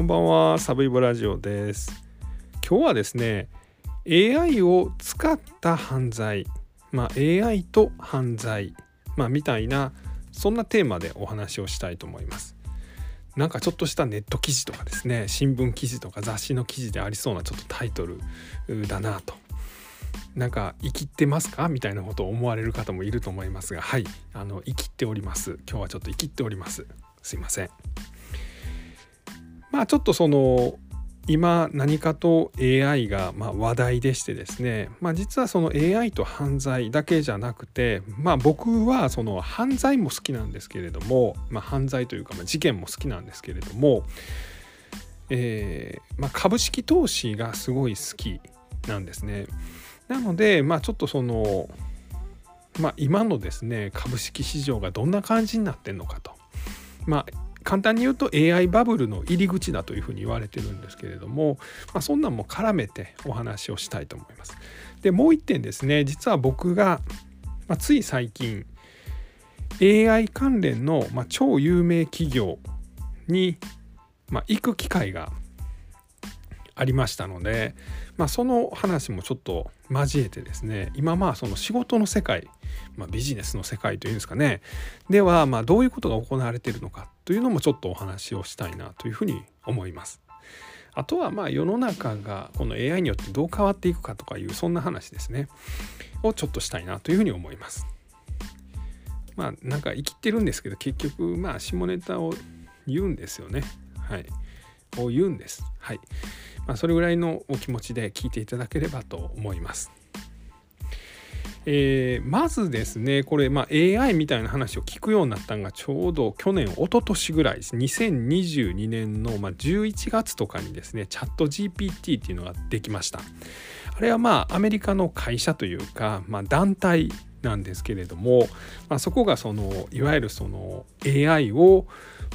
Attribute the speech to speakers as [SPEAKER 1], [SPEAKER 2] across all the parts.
[SPEAKER 1] こんばんは、サブイボラジオです。今日はですね、AI を使った犯罪、まあ、AI と犯罪、まあ、みたいなそんなテーマでお話をしたいと思います。なんかちょっとしたネット記事とかですね新聞記事とか雑誌の記事でありそうなちょっとタイトルだなと。なんか生きてますか？みたいなことを思われる方もいると思いますがはいあの生きております。今日はちょっと生きております。すいません。まあちょっとその今何かと AI がま話題でしてですね、まあ、実はその AI と犯罪だけじゃなくて、まあ、僕はその犯罪も好きなんですけれども、まあ、犯罪というかま事件も好きなんですけれども、えー、ま、株式投資がすごい好きなんですね。なので、まあ、ちょっとその、ま、今のですね株式市場がどんな感じになってんのかと。まあ簡単に言うと AI バブルの入り口だというふうに言われてるんですけれども、まあ、そんなんも絡めてお話をしたいと思います。でもう一点ですね。実は僕が、まあ、つい最近 AI 関連の、まあ、超有名企業に、まあ、行く機会がありましたので、まあ、その話もちょっと交えてですね。今まあその仕事の世界、まあ、ビジネスの世界というんですかね。ではまあどういうことが行われているのかというのもちょっとお話をしたいなというふうに思います。あとはまあ世の中がこの AI によってどう変わっていくかとかいうそんな話ですねをちょっとしたいなというふうに思います。まあなんか生きてるんですけど結局まあ下ネタを言うんですよね。はい。を言うんです。はい。まあ、それぐらいのお気持ちで聞いていただければと思います。えー、まずですねこれ、まあ、AI みたいな話を聞くようになったのがちょうど去年一昨年ぐらいです2022年の、まあ、11月とかにですねチャット GPT っていうのができましたあれはまあアメリカの会社というか、まあ、団体なんですけれども、まあ、そこがそのいわゆるその AI を、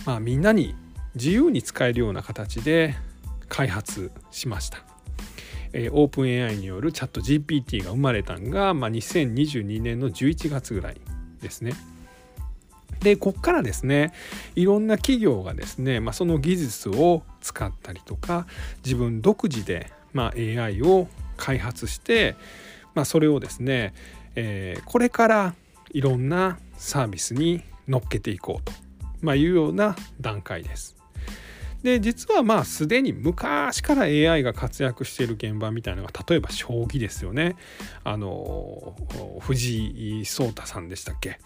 [SPEAKER 1] まあ、みんなに自由に使えるような形で開発しました。えー、オープン AI によるチャット GPT が生まれたのが、まあ、2022年の11月ぐらいですね。でこっからですねいろんな企業がですね、まあ、その技術を使ったりとか自分独自で、まあ、AI を開発して、まあ、それをですね、えー、これからいろんなサービスに乗っけていこうと、ま、いうような段階です。で実はまあすでに昔から AI が活躍している現場みたいなのが例えば将棋ですよねあの藤井聡太さんでしたっけ、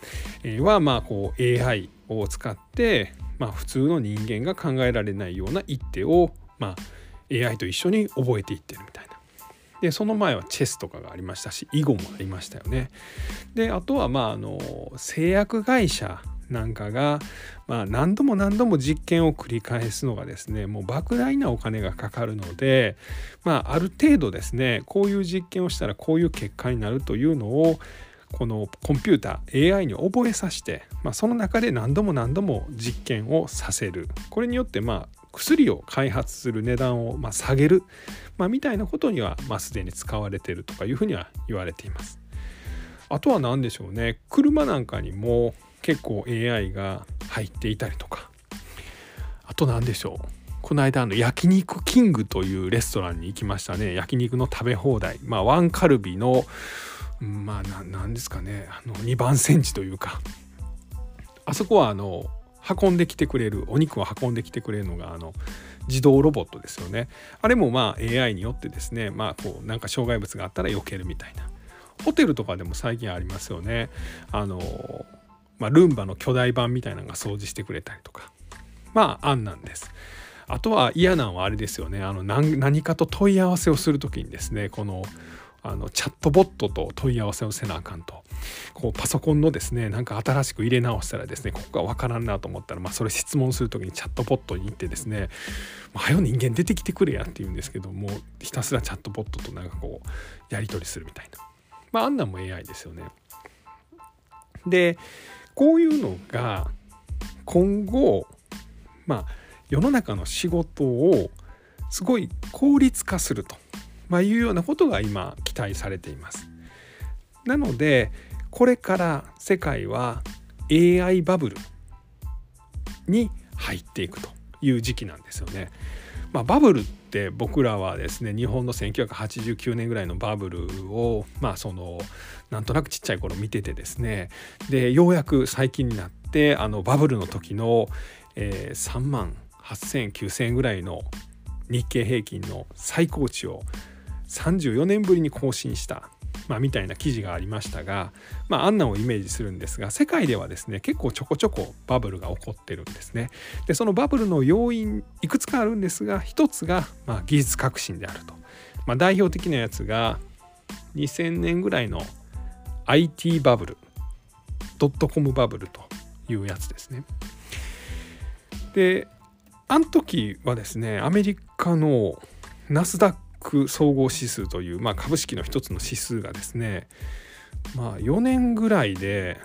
[SPEAKER 1] えー、はまあこう AI を使って、まあ、普通の人間が考えられないような一手を、まあ、AI と一緒に覚えていってるみたいな。でその前はチェスとかがありましたし囲碁もありましたよね。であとはまああの製薬会社なんかが、まあ、何度も何度も実験を繰り返すのがですねもう莫大なお金がかかるので、まあ、ある程度ですねこういう実験をしたらこういう結果になるというのをこのコンピューター AI に覚えさせて、まあ、その中で何度も何度も実験をさせるこれによってまあ薬を開発する値段をま下げる、まあ、みたいなことにはまあすでに使われているとかいうふうには言われています。あとは何でしょうね車なんかにも結構 AI が入っていたりとか。あと何でしょう。この間あの焼肉キングというレストランに行きましたね。焼肉の食べ放題。まあワンカルビのまあ何ですかね。あの2番センチというか。あそこはあの運んできてくれるお肉を運んできてくれるのがあの自動ロボットですよね。あれもまあ AI によってですねまあこうなんか障害物があったら避けるみたいな。ホテルとかでも最近ありますよね。あのまあ、ルンバの巨大版みたいなのが掃除してくれたりとかまあ案なんです。あとは嫌なのはあれですよねあの何かと問い合わせをする時にですねこのあのチャットボットと問い合わせをせなあかんとこうパソコンのですねなんか新しく入れ直したらですねここが分からんなと思ったら、まあ、それ質問する時にチャットボットに行ってですね「はよ人間出てきてくれや」って言うんですけどもひたすらチャットボットとなんかこうやり取りするみたいなまああんなんも AI ですよね。でこういうのが今後まあ世の中の仕事をすごい効率化すると、まあ、いうようなことが今期待されています。なのでこれから世界は AI バブルに入っていくという時期なんですよね。まあ、バブルって僕らはですね日本の1989年ぐらいのバブルをまあそのなんとなくちっちゃい頃見ててですね。でようやく最近になってあのバブルの時の、えー、3万8,0009,000円ぐらいの日経平均の最高値を34年ぶりに更新した。まあ、みたいな記事がありましたが、まあ、あんなをイメージするんですが世界ではですね結構ちょこちょこバブルが起こってるんですね。でそのバブルの要因いくつかあるんですが一つが、ま、技術革新であると。まあ、代表的なやつが2000年ぐらいの IT バブルドットコムバブルというやつですね。であの時はですねアメリカのナスダック総合指数という、まあ、株式の一つの指数がですね、まあ、4年ぐらいで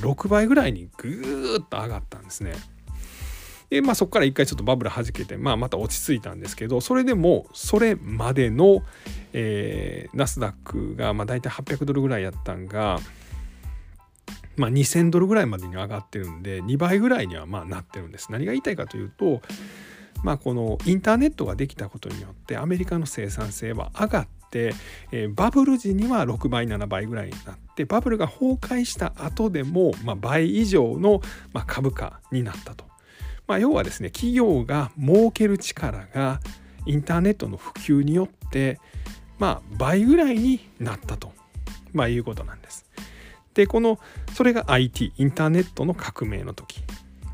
[SPEAKER 1] 6倍ぐらいにぐーっと上がったんですね。でまあ、そこから一回ちょっとバブルはじけて、まあ、また落ち着いたんですけどそれでもそれまでの、ナスダックがまあ大体800ドルぐらいやったんが、まあ、2000ドルぐらいまでに上がってるんで2倍ぐらいにはまあなってるんです。何が言いたいかというとまあ、このインターネットができたことによってアメリカの生産性は上がって、えー、バブル時には6倍7倍ぐらいになってバブルが崩壊した後でも、まあ、倍以上の、まあ、株価になったと。まあ、要はですね企業が儲ける力がインターネットの普及によって、まあ、倍ぐらいになったと、まあ、いうことなんです。でこのそれが IT インターネットの革命の時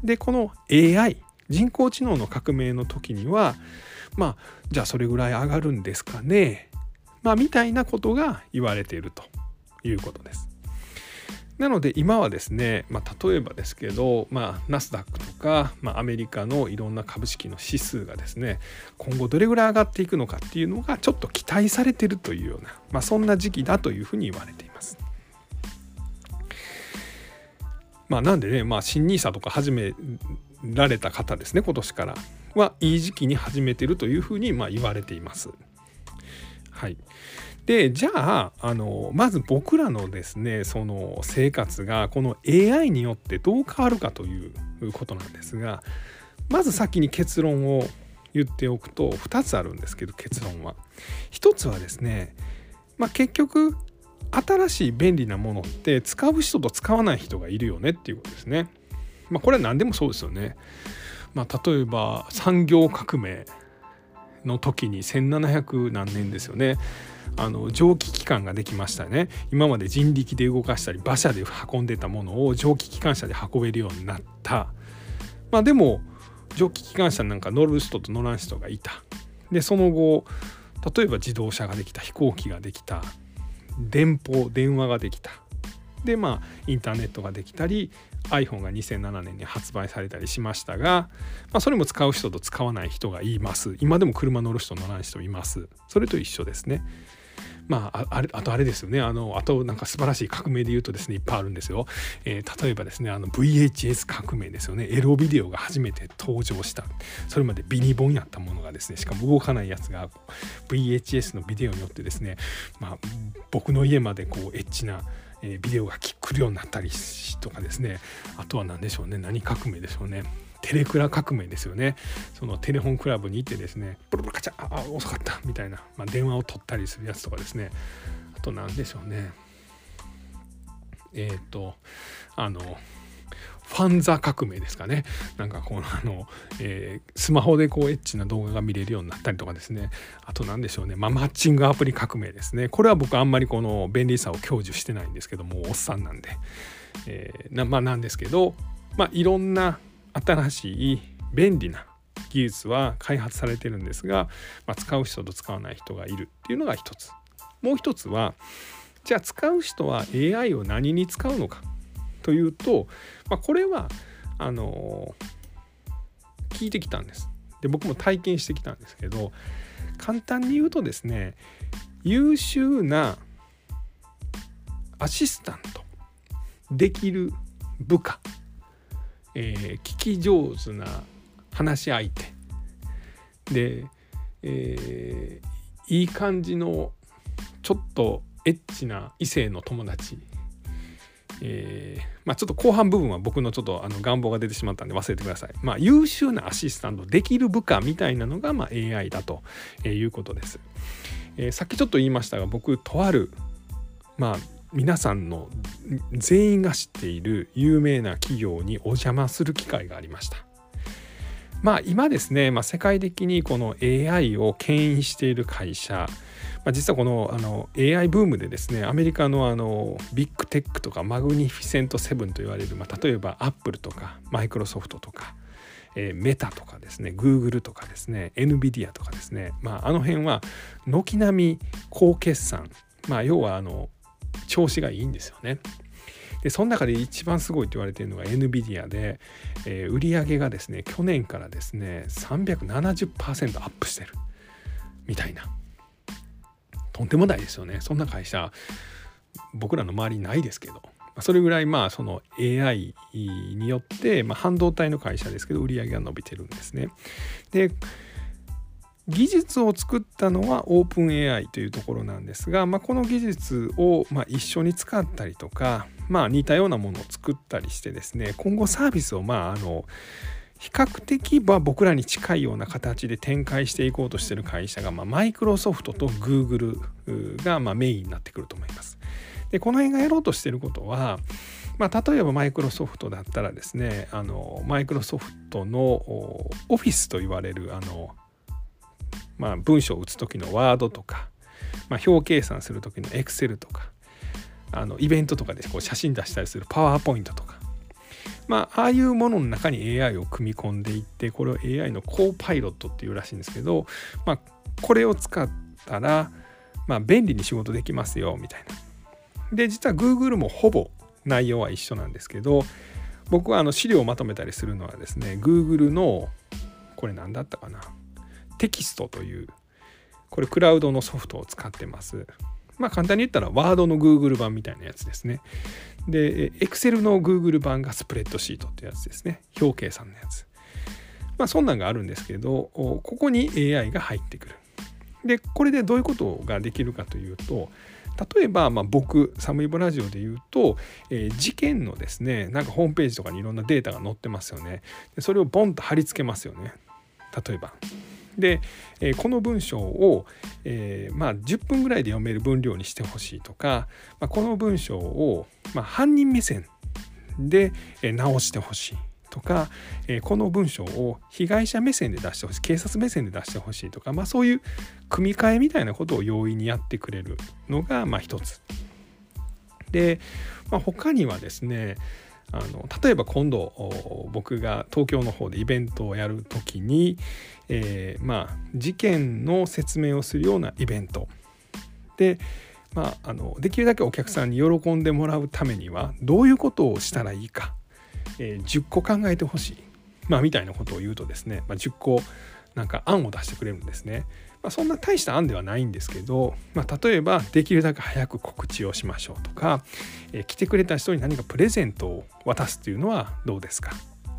[SPEAKER 1] でこの AI 人工知能の革命の時にはまあじゃあそれぐらい上がるんですかねまあみたいなことが言われているということです。なので今はですね、まあ、例えばですけど、まあ、ナスダックとか、まあ、アメリカのいろんな株式の指数がですね今後どれぐらい上がっていくのかっていうのがちょっと期待されてるというような、まあ、そんな時期だというふうに言われています。まあ、なんでね、まあ、新 NISA とか始められた方ですね今年からはいい時期に始めてるというふうにま言われています。はい、でじゃああのまず僕らのですねその生活がこの AI によってどう変わるかということなんですがまず先に結論を言っておくと2つあるんですけど結論は。1つはですね、まあ、結局新しい便利なものって使う人と使わない人がいるよねっていうことですね。まあ、これは何でもそうですよね。まあ、例えば産業革命の時に1700何年ですよね。あの蒸気機関ができましたね。今まで人力で動かしたり馬車で運んでたものを蒸気機関車で運べるようになった。まあでも蒸気機関車なんか乗る人と乗らん人がいた。でその後例えば自動車ができた飛行機ができた電報電話ができた。でまあインターネットができたり iPhone が2007年に発売されたりしましたが、まあ、それも使う人と使わない人がいます。今でも車乗る人乗らない人います。それと一緒ですね。まあ、あれあとあれですよね。あのあとなんか素晴らしい革命で言うとですねいっぱいあるんですよ、えー、例えばですねあの VHS 革命ですよね。エロビデオが初めて登場した。それまでビニボンやったものがですねしかも動かないやつが VHS のビデオによってですね、まあ、僕の家までこうエッチなえビデオが来るようになったりとかですね。あとは何でしょうね。何革命でしょうね。テレクラ革命ですよね。そのテレホンクラブに行ってですねブルブルカチャあ遅かったみたいな、まあ、電話を取ったりするやつとかですねあと何でしょうねえっ、ー、とあのファンザ革命ですかね。なんかこのあの、えー、スマホでこうエッチな動画が見れるようになったりとかですね。あと何でしょうね、まあ、マッチングアプリ革命ですね。これは僕あんまりこの便利さを享受してないんですけどもおっさんなんで、えー、なまあなんですけど、まあ、いろんな新しい便利な技術は開発されてるんですが、まあ、使う人と使わない人がいるっていうのが一つ。もう一つはじゃあ使う人は AI を何に使うのか。というと、まあ、これはあの聞いてきたんです。で僕も体験してきたんですけど簡単に言うとですね優秀なアシスタントできる部下、えー、聞き上手な話し相手で、えー、いい感じのちょっとエッチな異性の友達えー、まあ、ちょっと後半部分は僕のちょっとあの願望が出てしまったんで忘れてください。まあ、優秀なアシスタントできる部下みたいなのが、ま AI だということです。えー、さっきちょっと言いましたが僕とあるまあ皆さんの全員が知っている有名な企業にお邪魔する機会がありました。まあ今ですね、まあ、世界的にこの AI を牽引している会社、まあ、実はこのあの AI ブームでですねアメリカのあのビッグテックとかマグニフィセントセブンと言われる、まあ、例えばアップルとかマイクロソフトとか、えー、メタとかですねグーグルとかですね NVIDIA とかですね、まあ、あの辺は軒並み高決算、まあ、要はあの調子がいいんですよね。でその中で一番すごいと言われているのが NVIDIA で、えー、売上がですね去年からですね370%アップしてるみたいなとんでもないですよねそんな会社僕らの周りにないですけどそれぐらいまあその AI によって、まあ、半導体の会社ですけど売り上げが伸びてるんですね。で技術を作ったのは OpenAI というところなんですが、まあ、この技術をま一緒に使ったりとか、まあ、似たようなものを作ったりしてですね今後サービスをまああの比較的は僕らに近いような形で展開していこうとしている会社が、ま、マイクロソフトとグーグルがまメインになってくると思います。でこの辺がやろうとしていることは、まあ、例えばマイクロソフトだったらですねあのマイクロソフトのオフィスと言われるあのまあ、文章を打つ時のワードとか、まあ、表計算する時のエクセルとかあのイベントとかでこう写真出したりするパワーポイントとか、まあ、ああいうものの中に AI を組み込んでいってこれを AI のコーパイロットっていうらしいんですけど、まあ、これを使ったら、まあ、便利に仕事できますよみたいな。で実は Google もほぼ内容は一緒なんですけど僕はあの資料をまとめたりするのはですね Google のこれ何だったかな？テキストというこれクラウドのソフトを使ってます。まあ簡単に言ったらワードの Google 版みたいなやつですね。で、Excel の Google 版がスプレッドシートってやつですね。表計算のやつ。まあそんなんがあるんですけど、ここに AI が入ってくる。で、これでどういうことができるかというと、例えば、まあ、僕サムイボラジオで言うと、えー、事件のですねなんかホームページとかにいろんなデータが載ってますよねでそれをボンと貼り付けますよね例えばで、えー、この文章を、えー、まあ、10分ぐらいで読める分量にしてほしいとか、まあ、この文章を、まあ、犯人目線で、え直してほしいとか、えこの文章を被害者目線で出してほしい警察目線で出してほしいとか、まあ、そういう組み替えみたいなことを容易にやってくれるのが、まあ、一つ。で、まあ、他にはですねあの例えば今度僕が東京の方でイベントをやる時に、えー、まあ事件の説明をするようなイベントで、まあ、あのできるだけお客さんに喜んでもらうためにはどういうことをしたらいいか、えー、10個考えてほしい、まあ、みたいなことを言うとですね、まあ、10個なんか案を出してくれるんですね。まあ、そんな大した案ではないんですけど、まあ、例えばできるだけ早く告知をしましょうとか、えー、来てくれた人に何かプレゼントを渡すというのはどうですか？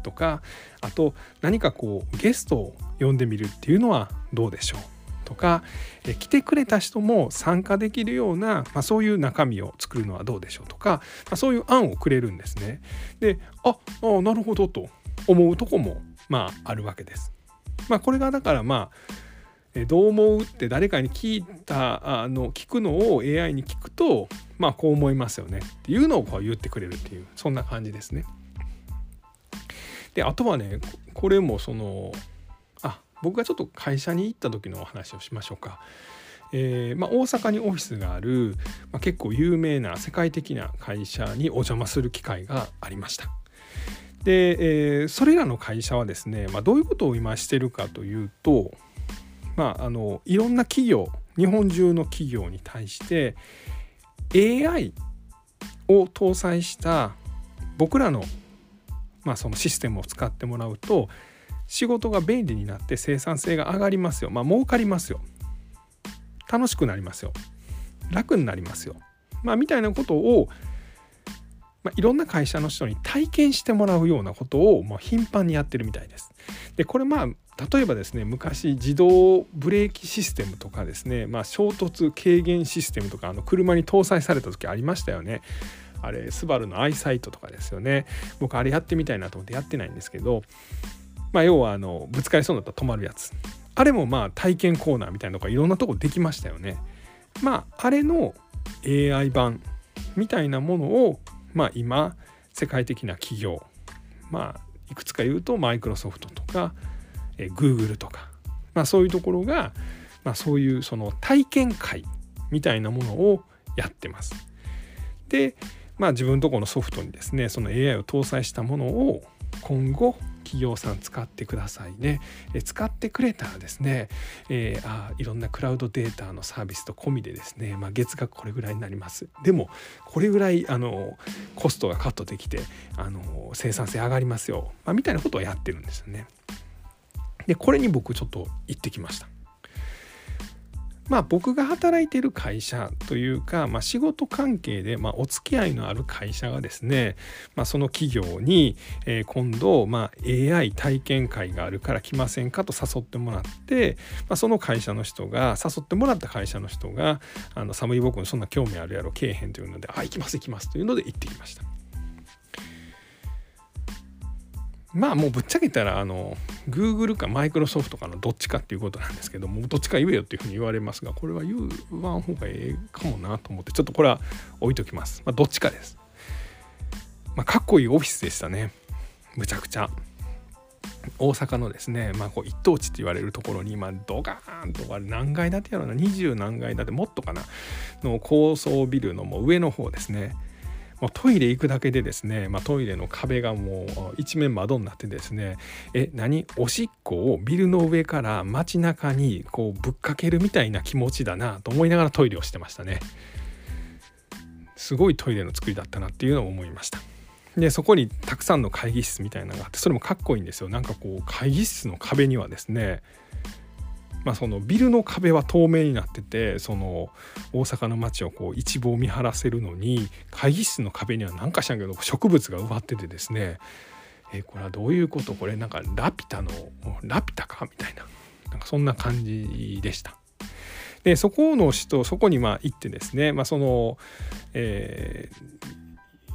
[SPEAKER 1] とかあと何かこうゲストを呼んでみるっていうのはどうでしょう？とか、えー、来てくれた人も参加できるような、まあ、そういう中身を作るのはどうでしょう？とか、まあ、そういう案をくれるんですね。でああなるほどと思うとこもまああるわけです。まあ、これがだからまあどう思うって誰かに聞いたあの聞くのを AI に聞くとまあこう思いますよねっていうのをこう言ってくれるっていうそんな感じですね。であとはねこれもそのあ僕がちょっと会社に行った時のお話をしましょうか。えーまあ、大阪にオフィスがある、まあ、結構有名な世界的な会社にお邪魔する機会がありました。で、えー、それらの会社はですね、まあ、どういうことを今してるかというとまあ、あのいろんな企業日本中の企業に対して AI を搭載した僕らの,、まあそのシステムを使ってもらうと仕事が便利になって生産性が上がりますよ。まあ儲かりますよ。楽しくなりますよ。楽になりますよ。まあみたいなことをまあ、いろんな会社の人に体験してもらうようなことをもう頻繁にやってるみたいです。でこれまあ例えばですね昔自動ブレーキシステムとかですね、まあ、衝突軽減システムとかあの車に搭載された時ありましたよね。あれスバルのアイサイトとかですよね僕あれやってみたいなと思ってやってないんですけどまあ要はあのぶつかりそうになったら止まるやつあれもまあ体験コーナーみたいなとかいろんなとこできましたよねまああれの AI 版みたいなものをまあ今世界的な企業まあいくつか言うとマイクロソフトとかえ Google とか、まあ、そういうところが、まあ、そういうその体験会みたいなものをやってます。で、まあ、自分とこのソフトにですねその AI を搭載したものを今後企業さん使ってくださいね。え使ってくれたらですね、えー、あいろんなクラウドデータのサービスと込みでですね、まあ、月額これぐらいになります。でもこれぐらいあのコストがカットできてあの生産性上がりますよ、まあ、みたいなことをやってるんですよね。でこれに僕ちょっと行ってきました。まあ僕が働いている会社というか、まあ、仕事関係で、まあ、お付き合いのある会社がですね、まあ、その企業に、えー、今度、まあ、AI 体験会があるから来ませんかと誘ってもらって、まあ、その会社の人が誘ってもらった会社の人があの寒い僕にそんな興味あるやろけえへんというのであ行きます行きますというので行ってきました。まあもうぶっちゃけたらあの Google かマイクロソフトかのどっちかっていうことなんですけどもどっちか言えよっていうふうに言われますがこれは言わん方がええかもなと思ってちょっとこれは置いときます。まあ、どっちかです。まあ、かっこいいオフィスでしたね。むちゃくちゃ。大阪のですね、まあ、こう一等地って言われるところに今ドカーンとあれ何階建てやろうな20何階建てもっとかなの高層ビルのもう上の方ですねもうトイレ行くだけでですね、まあ、トイレの壁がもう一面窓になってですねえ何？おしっこをビルの上から街中にこうぶっかけるみたいな気持ちだなと思いながらトイレをしてましたね。すごいトイレの作りだったなっていうのを思いました。でそこにたくさんの会議室みたいなのがあってそれもかっこいいんですよ。なんかこう会議室の壁にはですねまあ、そのビルの壁は透明になっててその大阪の街をこう一望見晴らせるのに会議室の壁には何かしらんけど植物が植わっててですね。えこれはどういうこと？これなんかラピュタのラピュタか？みたいな。なんかそんな感じでした。でそこの人そこにまあ行ってですね、まあ、その、えー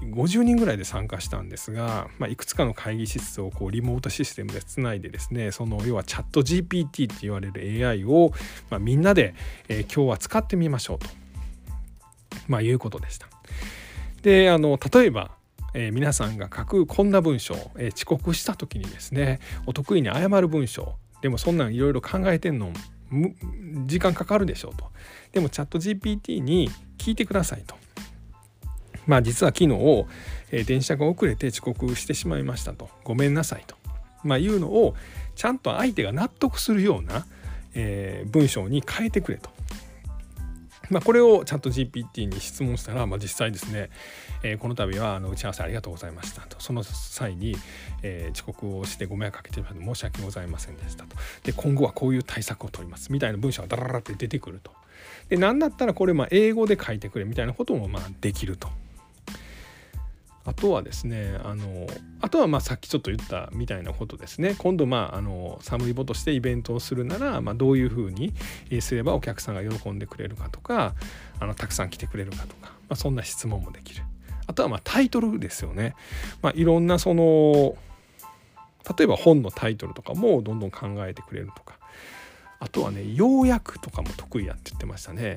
[SPEAKER 1] 50人ぐらいで参加したんですが、まあ、いくつかの会議室をこうリモートシステムでつないでですねその要はチャット GPT って言われる AI を、まあ、みんなで、えー、今日は使ってみましょうと、まあ、いうことでした。であの例えばえー、皆さんが書くこんな文章、えー、遅刻した時にですねお得意に謝る文章でもそんなんいろいろ考えてんの時間かかるでしょうとでもチャット GPT に聞いてくださいとまあ実は昨日、え、電車が遅れて遅刻してしまいましたと。ごめんなさいと、まあ、いうのをちゃんと相手が納得するような、えー、文章に変えてくれと。まあ、これをチャット GPT に質問したら、まあ、実際ですね、えー、この度はあの打ち合わせありがとうございましたと。その際に、えー、遅刻をしてご迷惑かけて申し訳ございませんでしたと。で今後はこういう対策を取ります。みたいな文章がダララって出てくると。で何だったらこれまあ英語で書いてくれみたいなこともまあできると。あとはですねあのあとはまあさっきちょっと言ったみたいなことですね。今度まああのサムリボとしてイベントをするなら、まあ、どういうふうにすればお客さんが喜んでくれるかとかあのたくさん来てくれるかとか、まあ、そんな質問もできる。あとはまあタイトルですよね、まあ、いろんなその例えば本のタイトルとかもどんどん考えてくれるとか。あとはね要約とかも得意やって言ってましたね。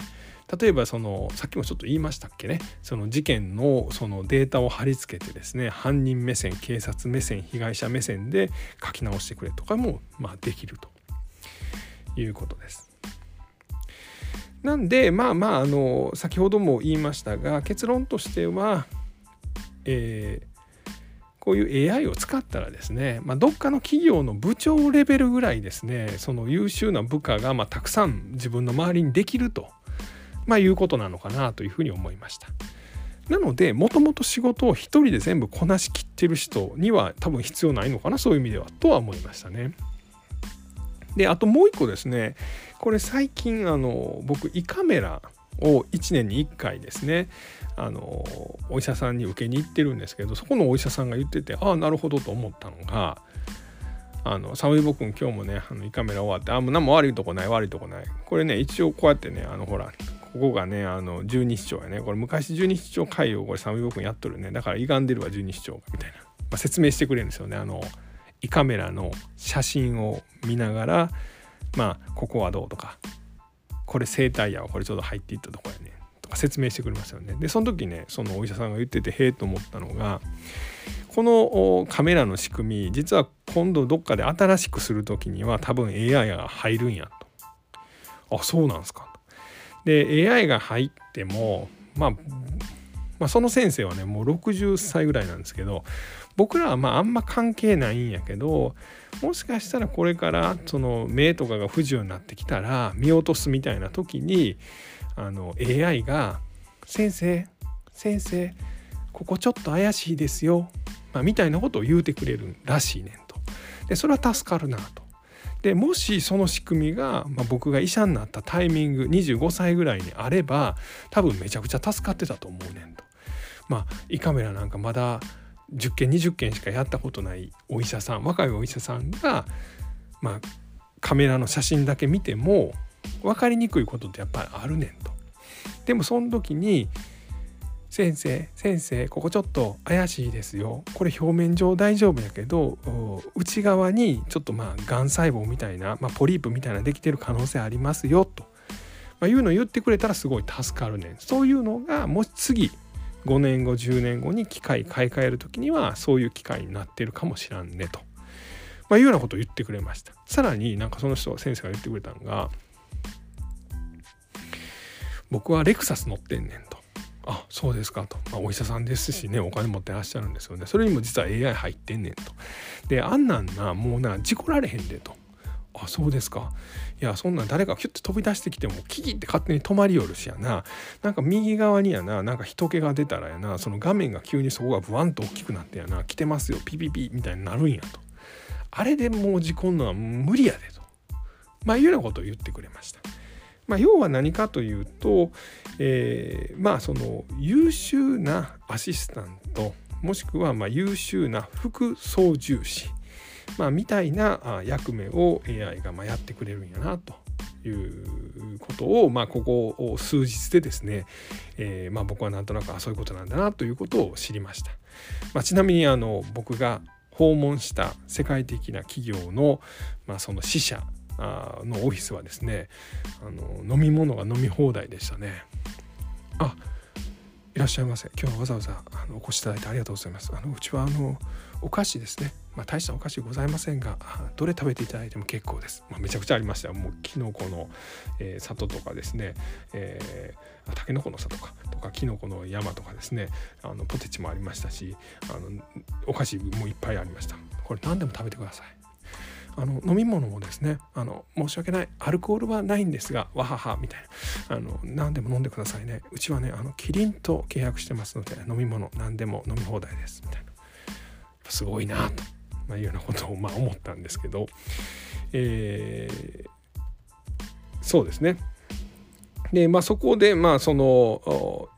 [SPEAKER 1] 例えばそのさっきもちょっと言いましたっけね。その事件のそのデータを貼り付けてですね犯人目線警察目線被害者目線で書き直してくれとかもまあできると。いうことです。なんでまあまああの先ほども言いましたが結論としては、えー、こういう AI を使ったらですね、まあ、どっかの企業の部長レベルぐらいですねその優秀な部下がまあたくさん自分の周りにできると。まあ、いうことなのかなというふうに思いました。なのでもともと仕事を一人で全部こなしきってる人には多分必要ないのかなそういう意味ではとは思いましたね。であともう一個ですねこれ最近あの僕胃カメラを1年に1回ですねあのお医者さんに受けに行ってるんですけどそこのお医者さんが言っててああなるほどと思ったのがあのサムイボ君今日もねあの胃カメラ終わってあもう何も悪いとこない悪いとこないこれね一応こうやってねあのほらここがねあの十二指腸やね。これ昔十二指腸海をこれ寒い僕やっとるね。だから歪んでるわ十二指腸みたいな、まあ、説明してくれるんですよね。あの胃カメラの写真を見ながらまあここはどうとか。これ生体やわ。これちょうど入っていったとこやね。とか説明してくれますよね。でその時ねそのお医者さんが言っててへえと思ったのがこのカメラの仕組み実は今度どっかで新しくする時には多分 AI が入るんやと。あそうなんですか。で AI が入っても、まあ、まあその先生はねもう60歳ぐらいなんですけど僕らはまああんま関係ないんやけどもしかしたらこれからその目とかが不自由になってきたら見落とすみたいな時にあの AI が「先生先生ここちょっと怪しいですよ」まあ、みたいなことを言うてくれるらしいねんと。でそれは助かるなと。でもしその仕組みが、まあ、僕が医者になったタイミング25歳ぐらいにあれば多分めちゃくちゃ助かってたと思うねんと。まあ胃カメラなんかまだ10件20件しかやったことないお医者さん若いお医者さんが、まあ、カメラの写真だけ見ても分かりにくいことってやっぱりあるねんと。でもその時に「先生先生ここちょっと怪しいですよ。これ表面上大丈夫やけど内側にちょっとまあがん細胞みたいな、まあ、ポリープみたいなできてる可能性ありますよ」と、まあ、いうのを言ってくれたらすごい助かるねん。そういうのがもし次5年後10年後に機械買い替える時にはそういう機械になってるかもしらんねと、まあ、いうようなことを言ってくれました。さらになんかその人先生が言ってくれたのが僕はレクサス乗ってんねんと。あそうですかと、まあ、お医者さんですしねお金持ってらっしゃるんですよね。それにも実は AI 入ってんねんと。であんなんなもうな事故られへんでと。あそうですか。いやそんなん誰かキュッて飛び出してきてもキキって勝手に止まりよるしやな。なんか右側にやななんか人気が出たらやなその画面が急にそこがブワンと大きくなってやな来てますよピピピみたいになるんやと。あれでもう事故んのは無理やでと。まあいうようなことを言ってくれました。まあ、要は何かというと、えー、まあその優秀なアシスタントもしくはま優秀な副操縦士まあ、みたいな役目を AI がまやってくれるんやなということを、まあ、ここ数日でですね、えー、まあ、僕はなんとなくあそういうことなんだなということを知りました。まあ、ちなみにあの僕が訪問した世界的な企業の,、まあその支社のオフィスはですねあの飲み物が飲み放題でしたね。あいらっしゃいませ。今日はわざわざあのお越しいただいてありがとうございます。あのうちはあのお菓子ですね。まあ、大したお菓子ございませんがどれ食べていただいても結構です、まあ、めちゃくちゃありました。もうきのこの、えー、里とかですね、えー、たけのこの里か。とかきのこの山とかですね。あのポテチもありましたしあのお菓子もいっぱいありました。これ何でも食べてください。あの飲み物もですねあの申し訳ないアルコールはないんですがわははみたいな。あの何でも飲んでくださいね。うちはねあのキリンと契約してますので飲み物何でも飲み放題です。みたいな。すごいなと。まあ、いうようなことをまあ思ったんですけど、えー、そうですね。でまあそこでまあその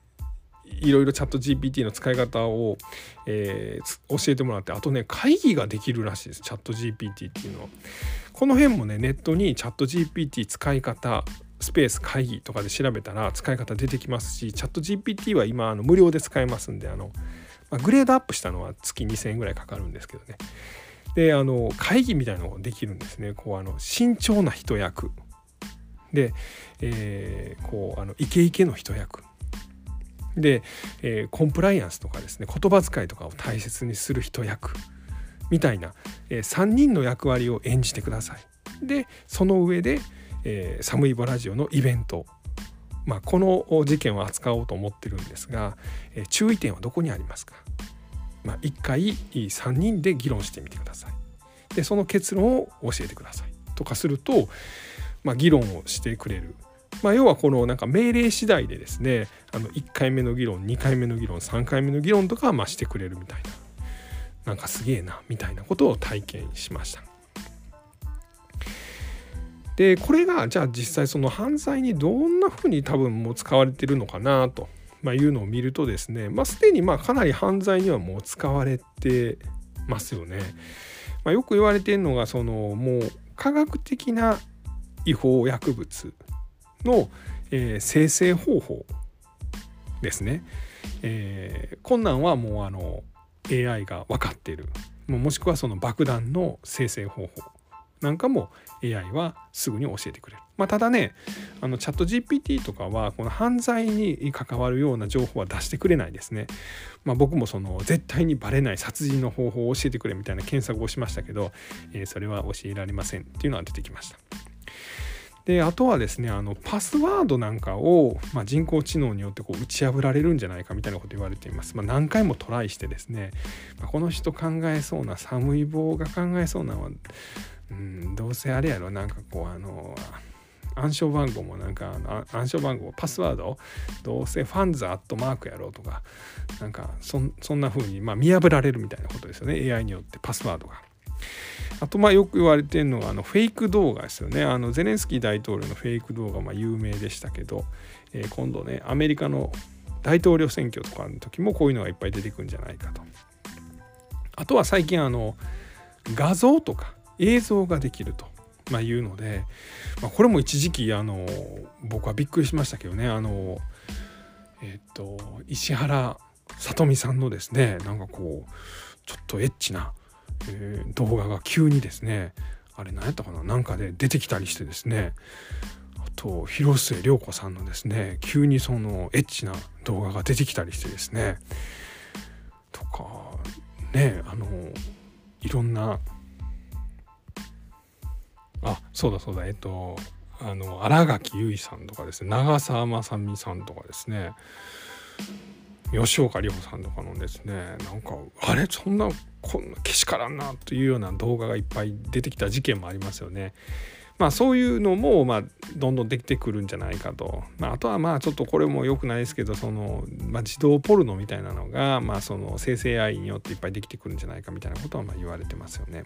[SPEAKER 1] いろいろチャット GPT の使い方を、えー、教えてもらってあとね会議ができるらしいですチャット GPT っていうのは。この辺もねネットにチャット GPT 使い方スペース会議とかで調べたら使い方出てきますしチャット GPT は今あの無料で使えますんであの、まあ、グレードアップしたのは月2000円ぐらいかかるんですけどね。であの会議みたいなのができるんですね。こうあの慎重な人役。で、えー、こうあのイケイケの人役。で、えー、コンプライアンスとかですね言葉遣いとかを大切にする人役みたいな、えー、3人の役割を演じてください。でその上で、えー、サムイボラジオのイベントまあ、この事件を扱おうと思ってるんですが、えー、注意点はどこにありますか？まあ、1回3人で議論してみてください。でその結論を教えてくださいとかすると、まあ、議論をしてくれる。まあ、要はこのなんか命令次第でですねあの1回目の議論2回目の議論3回目の議論とかはましてくれるみたいななんかすげえなみたいなことを体験しました。でこれがじゃあ実際その犯罪にどんなふうに多分もう使われてるのかなとま、いうのを見るとですね、まあ、すでにまあかなり犯罪にはもう使われてますよね。まあ、よく言われてるのがそのもう科学的な違法薬物の、えー、生成方法ですね、えー、困難はもうあの AI が分かっているもしくはその爆弾の生成方法なんかも AI はすぐに教えてくれる。まあ、ただねあのチャット GPT とかはこの犯罪に関わるような情報は出してくれないですね。まあ、僕もその絶対にバレない殺人の方法を教えてくれみたいな検索をしましたけど、えー、それは教えられませんっていうのが出てきました。であとはですねあのパスワードなんかを、まあ、人工知能によってこう打ち破られるんじゃないかみたいなこと言われています。まあ、何回もトライしてですね、まあ、この人考えそうな寒い棒が考えそうなのは、うん、どうせあれやろなんかこうあの暗証番号もなんか暗証番号パスワードどうせファンズアットマークやろうとかなんかそんな風にまあ見破られるみたいなことですよね AI によってパスワードが。あとまあよく言われてるのはあのフェイク動画ですよね。あのゼレンスキー大統領のフェイク動画まあ有名でしたけど、えー、今度ねアメリカの大統領選挙とかの時もこういうのがいっぱい出てくるんじゃないかと。あとは最近あの画像とか映像ができると、まあ、いうので、まあ、これも一時期あの僕はびっくりしましたけどね。あのえっ、と石原さとみさんのですねなんかこうちょっとエッチなえー、動画が急にですねあれ何やったかななんかで出てきたりしてですね。あと広末涼子さんのですね急にそのエッチな動画が出てきたりしてですね。とかねあのいろんなあそうだそうだえっとあの新垣結衣さんとかですね長澤まさみさんとかですね。吉岡里帆さんとかのですねなんかあれそんなこんなけしからんなというような動画がいっぱい出てきた事件もありますよね。まあそういうのもまあどんどんできてくるんじゃないかと、まあ、あとはまあちょっとこれも良くないですけどその、まあ、自動ポルノみたいなのが、まあ、その生成 AI によっていっぱいできてくるんじゃないかみたいなことはまあ言われてますよね。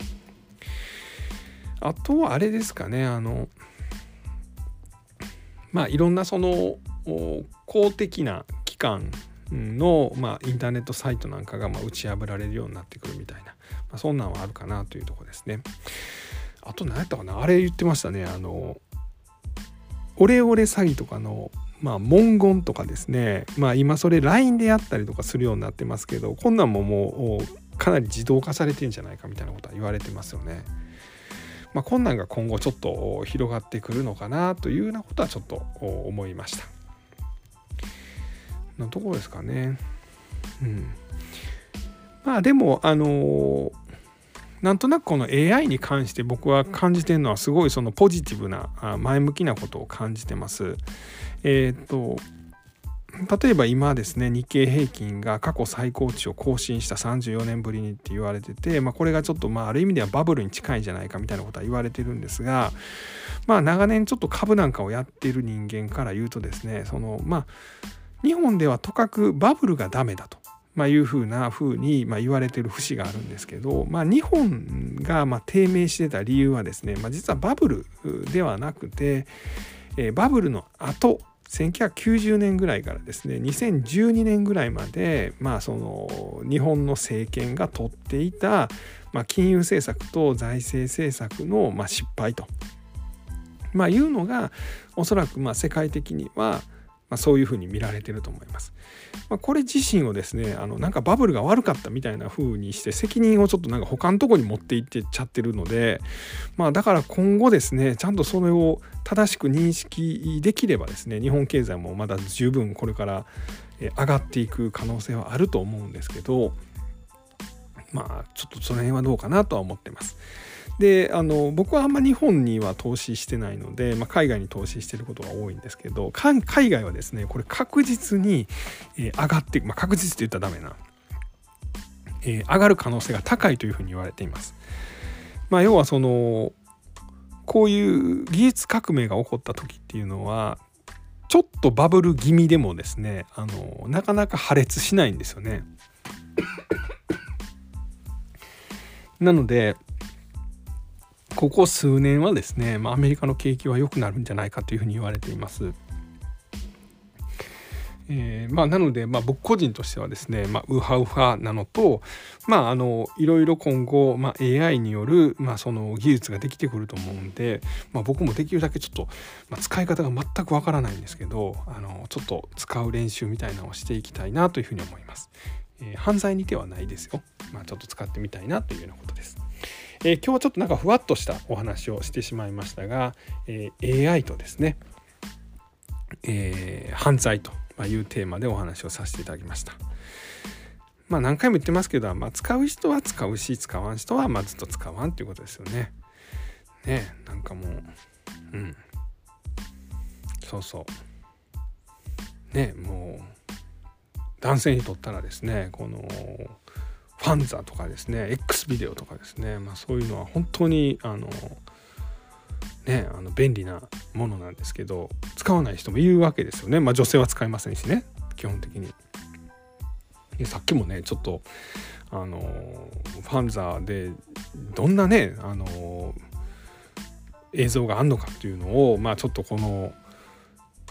[SPEAKER 1] あとはあれですかねあのまあいろんなその公的な機関の、まあ、インターネットサイトなんかがまあ打ち破られるようになってくるみたいな、まあ、そんなんはあるかなというとこですね。あと何やったかな？あれ言ってましたねあのオレオレ詐欺とかのまあ文言とかですねまあ今それ LINE でやったりとかするようになってますけどこんなんももうかなり自動化されてんじゃないかみたいなことは言われてますよね。まあ、困難が今後ちょっと広がってくるのかなというようなことはちょっと思いました。のところですかね。うん、まあでもあのー、なんとなくこの AI に関して僕は感じてるのはすごいそのポジティブな前向きなことを感じてます。えっ、と例えば今ですね日経平均が過去最高値を更新した34年ぶりにって言われてて、まあ、これがちょっとまあある意味ではバブルに近いんじゃないかみたいなことは言われてるんですがまあ長年ちょっと株なんかをやってる人間から言うとですねそのまあ日本ではとかくバブルがダメだと。まあ、いうふうなふうにま言われてる節があるんですけど、まあ、日本がま低迷してた理由はですね、まあ、実はバブルではなくて、えバブルの後1990年ぐらいからですね2012年ぐらいまで、まあ、その日本の政権が取っていた、まあ、金融政策と財政政策の、ま、失敗と、まあ、いうのがおそらくま世界的にはあ、そういうふうに見られてると思います。まあ、これ自身をですねあのなんかバブルが悪かったみたいな風にして責任をちょっとなんか他のとこに持っていってちゃってるので、まあ、だから今後ですねちゃんとそれを正しく認識できればですね日本経済もまだ十分これから上がっていく可能性はあると思うんですけどまあちょっとその辺はどうかなとは思ってます。であの僕はあんま日本には投資してないので、まあ、海外に投資してることが多いんですけど海外はですねこれ確実に、え、上がっていく、まあ、確実って言ったらダメな、えー、上がる可能性が高いというふうに言われています。まあ、要はそのこういう技術革命が起こった時っていうのはちょっとバブル気味でもですねあのなかなか破裂しないんですよね。なのでここ数年はですね、まあ、アメリカの景気は良くなるんじゃないかというふうに言われています。えー、まあ、なので、まあ、僕個人としてはですね、まあ、ウハウハなのと、まあ、あのいろいろ今後、まあ、AI による、まあ、その技術ができてくると思うんで、まあ、僕もできるだけちょっと、まあ、使い方が全くわからないんですけどあのちょっと使う練習みたいなのをしていきたいなというふうに思います。えー、犯罪に手はないですよ、まあ、ちょっと使ってみたいなというようなことです。えー、今日はちょっとなんかふわっとしたお話をしてしまいましたが、えー、AI とですね、えー、犯罪というテーマでお話をさせていただきました。まあ何回も言ってますけど、まあ、使う人は使うし使わん人はまずっと使わんっていうことですよね。ねなんかもううんそうそうねもう男性にとったらですねこのファンザとかですね X ビデオとかですね、まあ、そういうのは本当にあのねあの便利なものなんですけど使わない人もいるわけですよねまあ女性は使いませんしね基本的に。でさっきもねちょっとあのファンザでどんなねあの映像があんのかっていうのをまあちょっとこの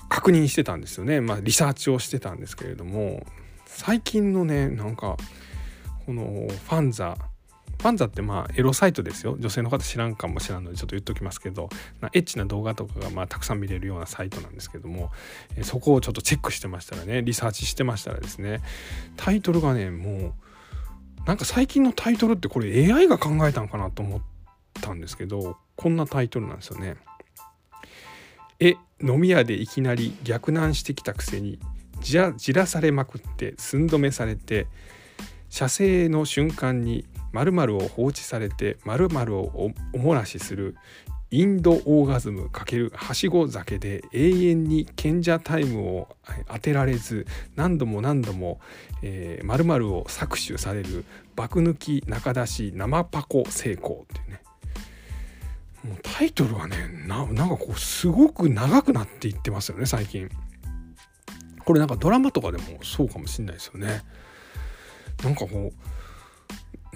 [SPEAKER 1] 確認してたんですよねまあリサーチをしてたんですけれども最近のねなんかこのファンザファンザってまあエロサイトですよ女性の方知らんかもしれんのでちょっと言っときますけどエッチな動画とかがまあたくさん見れるようなサイトなんですけどもそこをちょっとチェックしてましたらねリサーチしてましたらですねタイトルがねもうなんか最近のタイトルってこれ AI が考えたんかなと思ったんですけどこんなタイトルなんですよね。え飲み屋でいきなり逆難してきたくせにじらじらされまくって寸止めされて射精の瞬間に〇〇を放置されて〇〇をおもらしするインドオーガズム×はしご酒で永遠に賢者タイムを当てられず何度も何度も、えー、〇〇を搾取される爆抜き中出し生パコ成功っていうね。もうタイトルはねなんかこうすごく長くなっていってますよね最近。これなんかドラマとかでもそうかもしんないですよね。なんかこう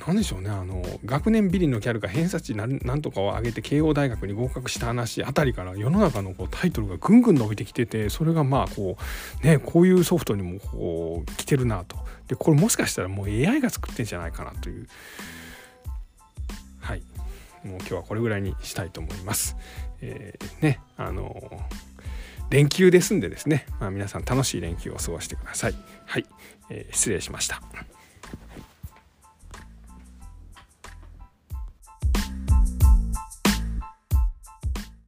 [SPEAKER 1] 何でしょうねあの学年ビリのキャラが偏差値なんとかを上げて慶応大学に合格した話あたりから世の中のこうタイトルがぐんぐん伸びてきててそれがまあこうねこういうソフトにもこう来てるなとでこれもしかしたらもう AI が作ってんじゃないかなというはいもう今日はこれぐらいにしたいと思います。えー、ねあの連休ですんでですね、まあ、皆さん楽しい連休を過ごしてください。はい、えー、失礼しました。